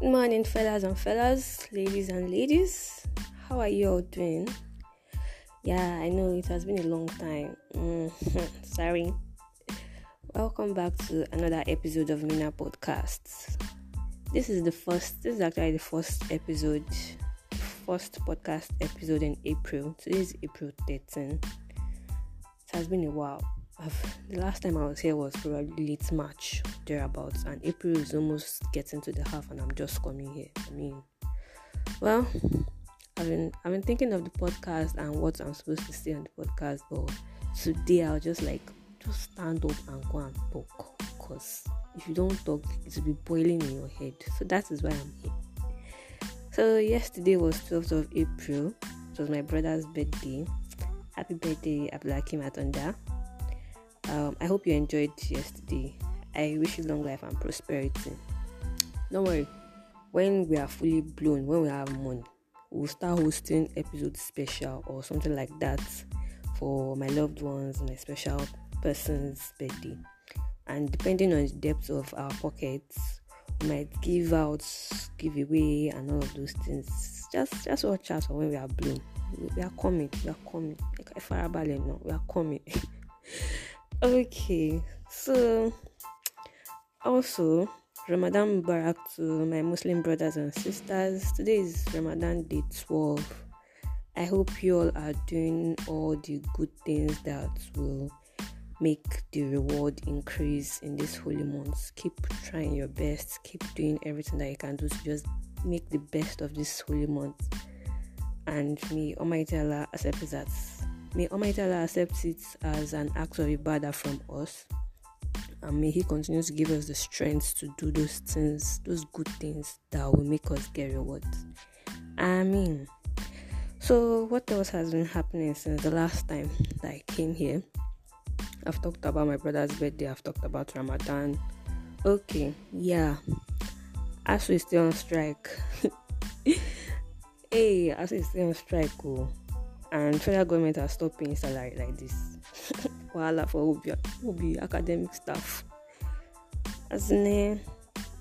Morning, fellas and fellas, ladies and ladies. How are you all doing? Yeah, I know it has been a long time. Mm, sorry. Welcome back to another episode of Mina Podcasts. This is the first, this is actually the first episode, first podcast episode in April. Today is April 13. It has been a while. I've, the last time I was here was probably late March, thereabouts, and April is almost getting to the half, and I'm just coming here. I mean, well, I've been I've been thinking of the podcast and what I'm supposed to say on the podcast, but today I'll just like just stand up and go and talk, cause if you don't talk, it will be boiling in your head. So that is why I'm here. So yesterday was 12th of April. It was my brother's birthday. Happy birthday, Abdulakim Atonda. Um, I hope you enjoyed yesterday. I wish you long life and prosperity. Don't worry, when we are fully blown, when we have money, we'll start hosting episode special or something like that for my loved ones, my special person's birthday. And depending on the depth of our pockets, we might give out, give away, and all of those things. Just just watch out for when we are blown. We are coming, we are coming. We are coming. Okay, so also Ramadan Mubarak to my Muslim brothers and sisters. Today is Ramadan day 12. I hope you all are doing all the good things that will make the reward increase in this holy month. Keep trying your best, keep doing everything that you can do to just make the best of this holy month. And may Almighty Allah accept that May Almighty Allah accept it as an act of ibadah from us. And may He continue to give us the strength to do those things, those good things that will make us get rewards. I mean, so what else has been happening since the last time that I came here? I've talked about my brother's birthday, I've talked about Ramadan. Okay, yeah. ASUU is still on strike. hey, ASUU is still on strike, oh and federal government has stopped paying salary like this. Wahala for obi academic staff. As in eh,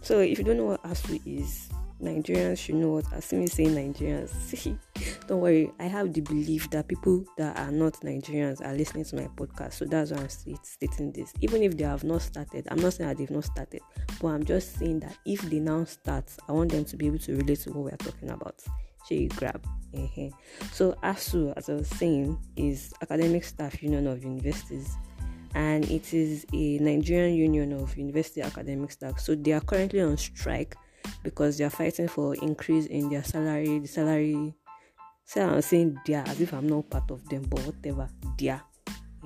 so if you don't know what ASUU is nigerians should know what asimi saying nigerians don't worry. I have the belief that people that are not nigerians are listening to my podcast so that's why i'm stating this. Even if they have not started i'm not saying that they've not started but i'm just saying that if they now start i want them to be able to relate to what we're talking about you grab uh-huh. So ASUU, as I was saying, is Academic Staff Union of Universities, and it is a Nigerian Union of University Academic Staff. So they are currently on strike because they are fighting for increase in their salary. The salary. So I'm saying they are as if I'm not part of them, but whatever, they are.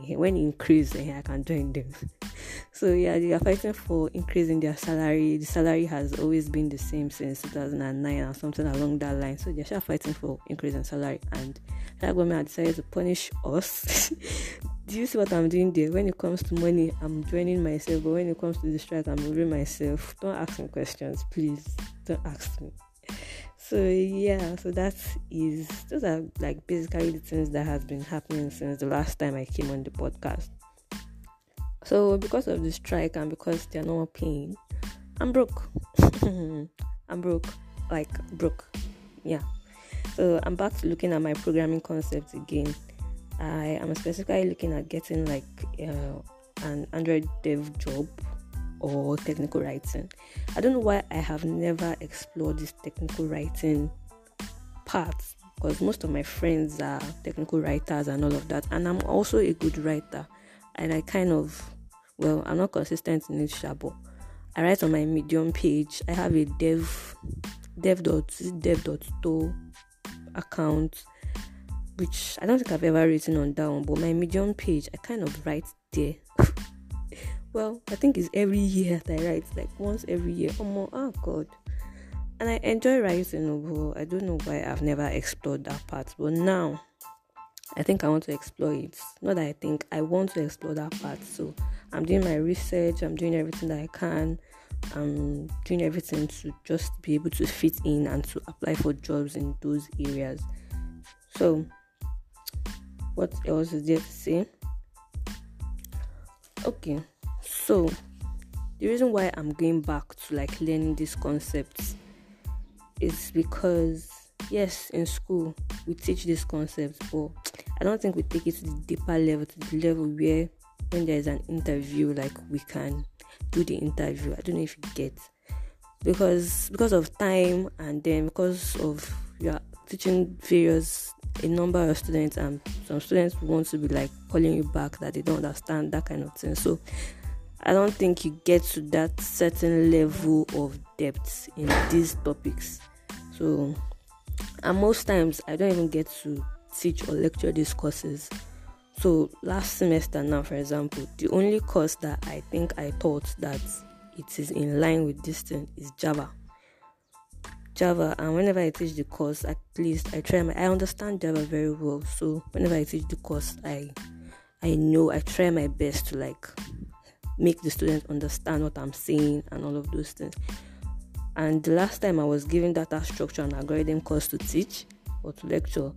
When increase, I can join them. so yeah, they are fighting for increasing their salary. The salary has always been the same since 2009 or something along that line. So they're fighting for increasing salary, and that government decided to punish us. Do you see what I'm doing there? When it comes to money, I'm joining myself, but when it comes to the strike, I'm moving myself. Don't ask me questions, please. Don't ask me. So yeah, so that is those are like basically the things that has been happening since the last time I came on the podcast. So because of the strike and because they're not paying, I'm broke. I'm broke, like broke. Yeah. So I'm back to looking at my programming concepts again. I am specifically looking at getting like uh, an Android dev job or technical writing. I don't know why I have never explored this technical writing part because most of my friends are technical writers and all of that, and I'm also a good writer and I kind of, well, I'm not consistent in it, but I write on my Medium page. I have a dev, dev dot dev dot to account, which I don't think I've ever written on that one, but my Medium page, I kind of write there. well, I think it's every year that I write, like once every year. Oh, more, oh God. And I enjoy writing, oh, but I don't know why I've never explored that part. But now I think I want to explore it. Not that I think I want to explore that part. So I'm doing my research, I'm doing everything that I can. I'm doing everything to just be able to fit in and to apply for jobs in those areas. So, what else is there to say? Okay, so the reason why I'm going back to like learning these concepts is because yes, in school we teach these concepts, but I don't think we take it to the deeper level, to the level where when there is an interview, like we can do the interview. I don't know if you get because because of time and then because of you are teaching various a number of students and some students want to be like calling you back that they don't understand that kind of thing. So I don't think you get to that certain level of depth in these topics. So and most times I don't even get to teach or lecture these courses. So last semester now for example, the only course that I think I taught that it is in line with this thing is Java. Java and whenever I teach the course at least I try my I understand Java very well. So whenever I teach the course I I know I try my best to like make the students understand what I'm saying and all of those things. And the last time I was given data structure and algorithm course to teach or to lecture,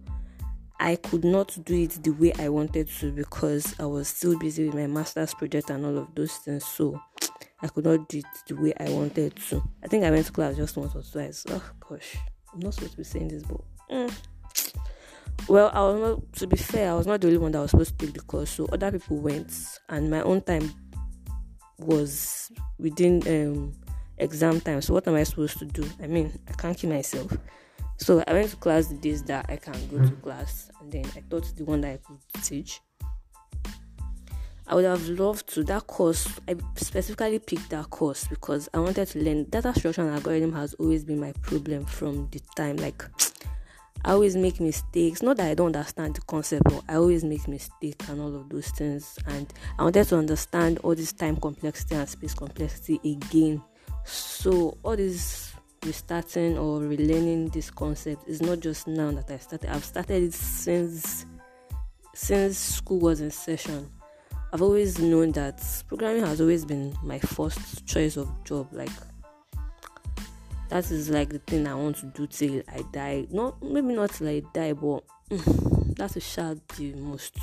I could not do it the way I wanted to because I was still busy with my master's project and all of those things. So I could not do it the way I wanted to. I think I went to class just once or twice. Oh gosh, I'm not supposed to be saying this, but mm. well, I was not. To be fair, I was not the only one that was supposed to take the course, so other people went, and my own time was within um exam time. So what am I supposed to do? I mean, I can't kill myself. So I went to class the days that I can go to class, and then I thought the one that I could teach. I would have loved to that course. I specifically picked that course because I wanted to learn data structure and algorithm has always been my problem from the time. Like I always make mistakes. Not that I don't understand the concept, but I always make mistakes and all of those things. And I wanted to understand all this time complexity and space complexity again so all this restarting or relearning this concept is not just now that I started. I've started it since since school was in session. I've always known that programming has always been my first choice of job. Like that is like the thing I want to do till I die. Not maybe not till I die, but mm, that's a share the most.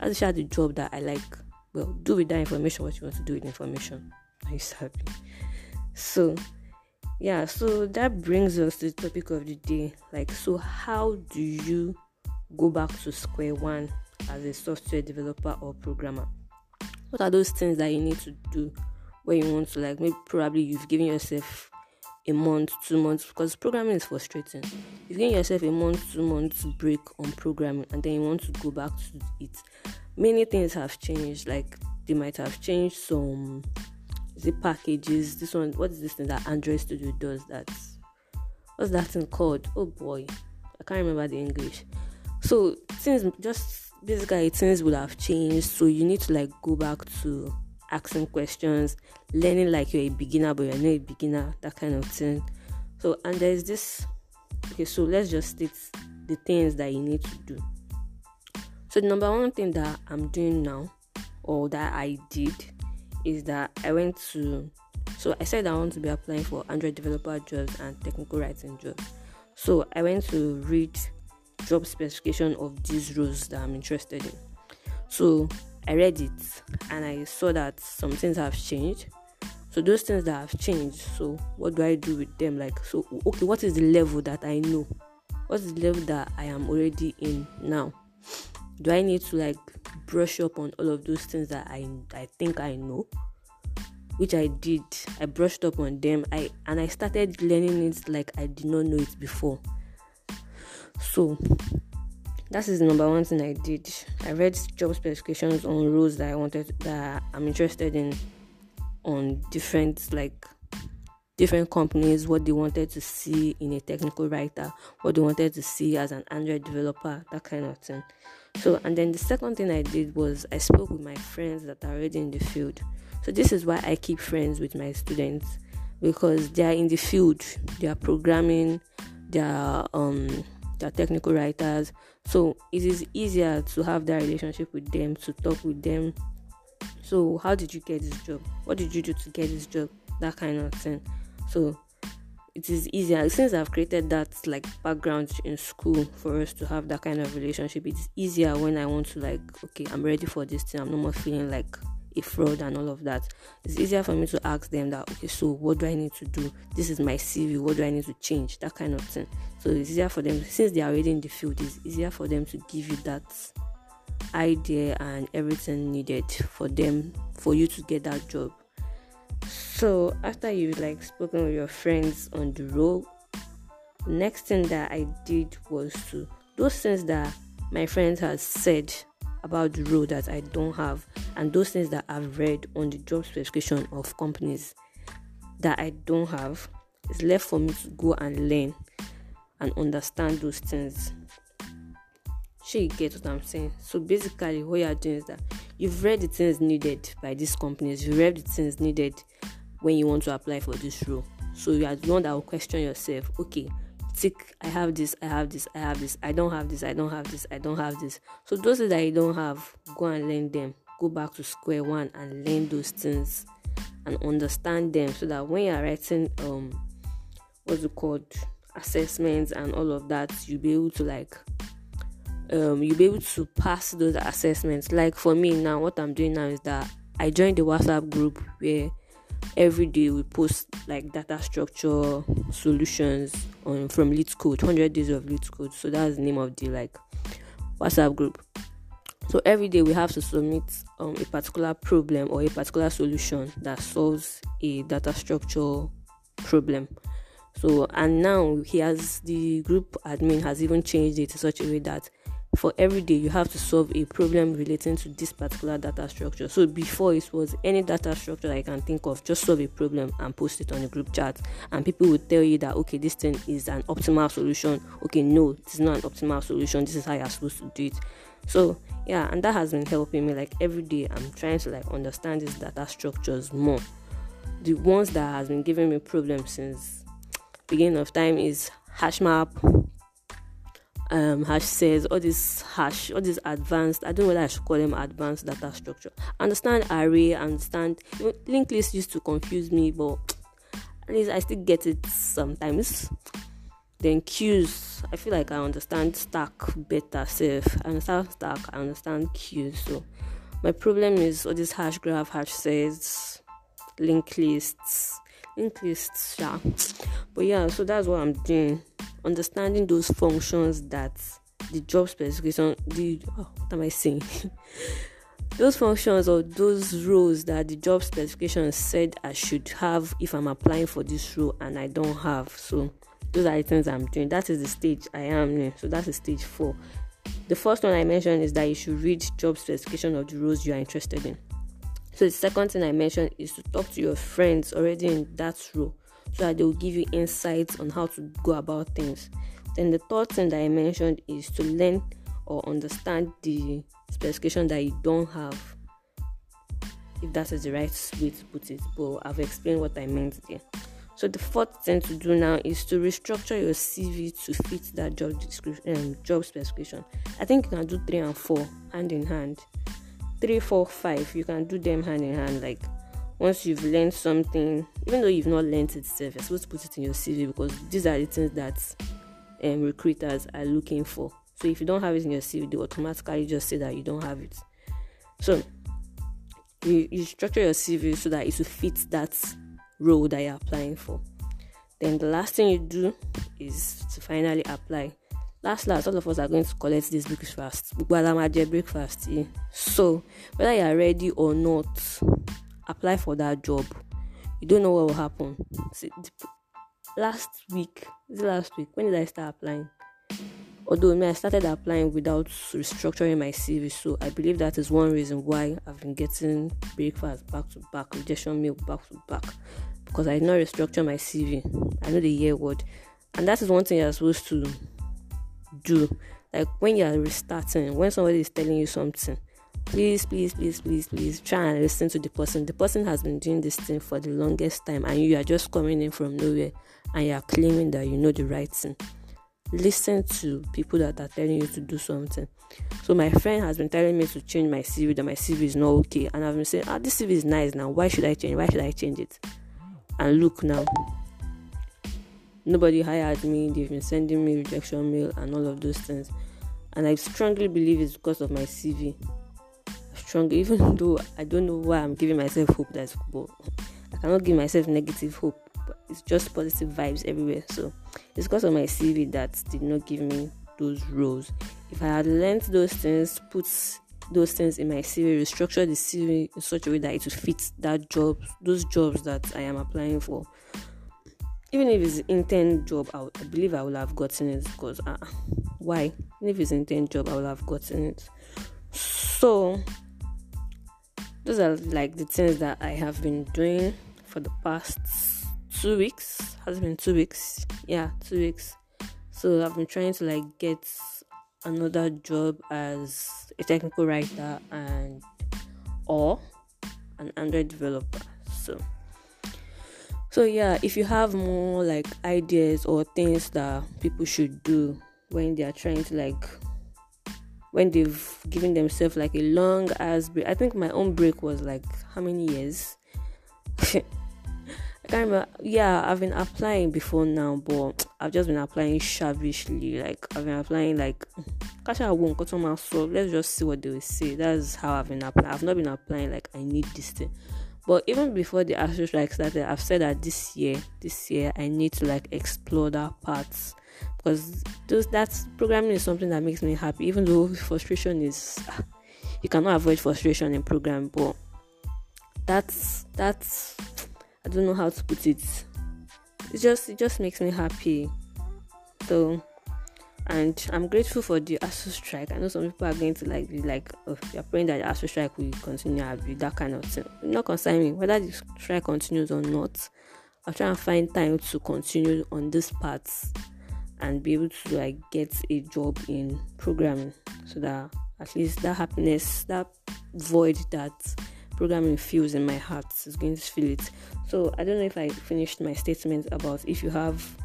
That's a share the job that I like. Well, do with that information what you want to do with information. Are you happy? So, yeah, so that brings us to the topic of the day. Like, so how do you go back to square one as a software developer or programmer? What are those things that you need to do when you want to, like, maybe probably you've given yourself a month, two months, because programming is frustrating. You've given yourself a month, two months break on programming, and then you want to go back to it. Many things have changed, like, they might have changed some the packages. This one, what is this thing that Android Studio does? That what's that thing called? Oh boy, I can't remember the English. So things just basically things will have changed. So you need to like go back to asking questions, learning like you're a beginner but you're not a beginner, that kind of thing. So and there's this. Okay, so let's just state the things that you need to do. So the number one thing that I'm doing now, or that I did is that I went to so I said I want to be applying for Android developer jobs and technical writing jobs. So I went to read job specification of these roles that I'm interested in. So I read it and I saw that some things have changed. So those things that have changed, so what do I do with them? Like so okay, what is the level that I know? What's the level that I am already in now? Do I need to like brush up on all of those things that I I think I know, which I did. I brushed up on them. I and I started learning it like I did not know it before. So that is the number one thing I did. I read job specifications on roles that I wanted that I'm interested in on different like different companies what they wanted to see in a technical writer, what they wanted to see as an Android developer, that kind of thing. So, and then the second thing I did was I spoke with my friends that are already in the field. So, this is why I keep friends with my students because they are in the field, they are programming, they are um, they are technical writers. So, it is easier to have that relationship with them, to talk with them. So, how did you get this job? What did you do to get this job? That kind of thing. So, it is easier since I've created that like background in school for us to have that kind of relationship. It's easier when I want to like, okay, I'm ready for this thing. I'm no more feeling like a fraud and all of that. It's easier for me to ask them that, okay, so what do I need to do? This is my CV, what do I need to change? That kind of thing. So it's easier for them, since they are already in the field, it's easier for them to give you that idea and everything needed for them, for you to get that job. So after you've like spoken with your friends on the road next thing that I did was to those things that my friends had said about the role that I don't have, and those things that I've read on the job specification of companies that I don't have, it's left for me to go and learn and understand those things. Sure, you get what I'm saying. So basically, what you're doing is that you've read the things needed by these companies, you've read the things needed when you want to apply for this role. So you are the one that will question yourself, okay, tick, I have this, I have this, I have this, I don't have this, I don't have this, I don't have this. So those that you don't have, go and learn them. Go back to square one and learn those things and understand them so that when you're writing um what's it called assessments and all of that, you'll be able to like um you'll be able to pass those assessments. Like for me now, what I'm doing now is that I joined the WhatsApp group where every day we post like data structure solutions on from LeetCode 100 days of LeetCode so that's the name of the like whatsapp group. So every day we have to submit um, a particular problem or a particular solution that solves a data structure problem. So and now he has the group admin has even changed it in such a way that for every day you have to solve a problem relating to this particular data structure. So before it was any data structure i can think of just solve a problem and post it on a group chat. And people would tell you that okay this thing is an optimal solution. Okay no is not an optimal solution. This is how you're supposed to do it. So yeah and that has been helping me like every day i'm trying to like understand these data structures more. The ones that has been giving me problems since beginning of time is hashmap um, hash sets, all this hash, all this advanced, I don't know whether I should call them advanced data structure. understand array, understand, linked list used to confuse me, but at least I still get it sometimes. Then queues, I feel like I understand stack better self. I understand stack, I understand queues. So my problem is all this hash graph, hash sets, linked lists, linked lists, yeah. But yeah, so that's what I'm doing understanding those functions that the job specification the oh, what am I saying? those functions or those roles that the job specification said I should have if I'm applying for this role and I don't have. So those are the things I'm doing. That is the stage I am in. So that's stage four. The first one I mentioned is that you should read job specification of the roles you are interested in. So the second thing I mentioned is to talk to your friends already in that role so that they will give you insights on how to go about things. Then the third thing that I mentioned is to learn or understand the specification that you don't have. If that is the right way to put it, but I've explained what I meant there. So the fourth thing to do now is to restructure your CV to fit that job description, um, job specification. I think you can do three and four hand in hand. Three, four, five. You can do them hand in hand. Like once you've learned something, even though you've not learned it itself, you're supposed to put it in your CV because these are the things that um, recruiters are looking for. So if you don't have it in your CV, they automatically just say that you don't have it. So you, you structure your CV so that it will fit that role that you're applying for. Then the last thing you do is to finally apply. Last, last, all of us are going to collect this breakfast. breakfast. So whether you are ready or not, apply for that job you don't know what will happen. See, last week is last week? When did i start applying? Although me i started applying without restructuring my cv so i believe that is one reason why i've been getting breakfast back to back rejection mail back to back because i did not restructure my cv i know the year word. And that is one thing you're supposed to do. Like when you're restarting when somebody is telling you something please please please please please try and listen to the person. The person has been doing this thing for the longest time and you are just coming in from nowhere and you are claiming that you know the right thing. Listen to people that are telling you to do something. So my friend has been telling me to change my cv that my cv is not okay. And i've been saying ah this cv is nice now. Why should i change? Why should i change it? And look now nobody hired me. They've been sending me rejection mail and all of those things. And i strongly believe it's because of my cv strong, even though I don't know why I'm giving myself hope that's but I cannot give myself negative hope. It's just positive vibes everywhere. So it's because of my CV that did not give me those roles. If I had learned those things, put those things in my CV, restructure the CV in such a way that it would fit that job, those jobs that I am applying for. Even if it's an intern job, I, believe I will have gotten it because uh, why? Even if it's an intern job, I will have gotten it. So those are like the things that I have been doing for the past two weeks. Has been two weeks? Yeah, two weeks. So I've been trying to like get another job as a technical writer and or an Android developer. So so yeah, if you have more like ideas or things that people should do when they are trying to like when they've given themselves like a long ass break. I think my own break was like how many years? I can't remember. Yeah, I've been applying before now, but I've just been applying shavishly. Like I've been applying like Kasha I won't cut on my so let's just see what they will say. That's how I've been applying. I've not been applying like I need this thing. But even before the ASUU strike started, I've said that this year, this year I need to like explore that parts because those that programming is something that makes me happy. Even though frustration is, you cannot avoid frustration in program, but that's that's I don't know how to put it. It just it just makes me happy. So and I'm grateful for the ASUU strike. I know some people are going to like be like, oh, you're praying that the ASUU strike will continue, I'll be that kind of thing. not concerning me whether the strike continues or not. I'll try and find time to continue on this path and be able to like get a job in programming so that at least that happiness, that void that programming feels in my heart is going to feel it. So I don't know if I finished my statement about if you have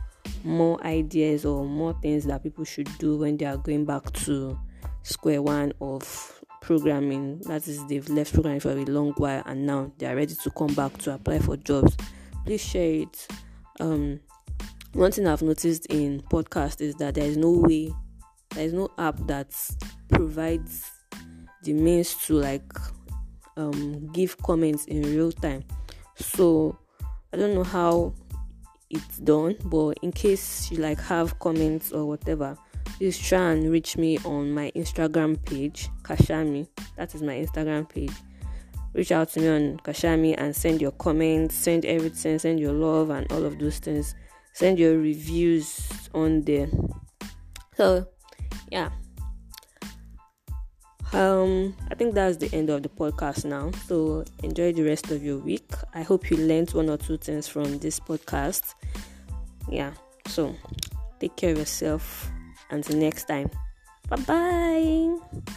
more ideas or more things that people should do when they are going back to square one of programming. That is, they've left programming for a long while and now they are ready to come back to apply for jobs. Please share it. Um, one thing I've noticed in podcast is that there is no way, there is no app that provides the means to like um, give comments in real time. So I don't know how it's done, but in case you like have comments or whatever, please try and reach me on my Instagram page, Kashami. That is my Instagram page. Reach out to me on Kashami and send your comments, send everything, send your love and all of those things. Send your reviews on there. So, yeah. Um i think that's the end of the podcast now. So enjoy the rest of your week. I hope you learned one or two things from this podcast. Yeah so take care of yourself until next time. Bye bye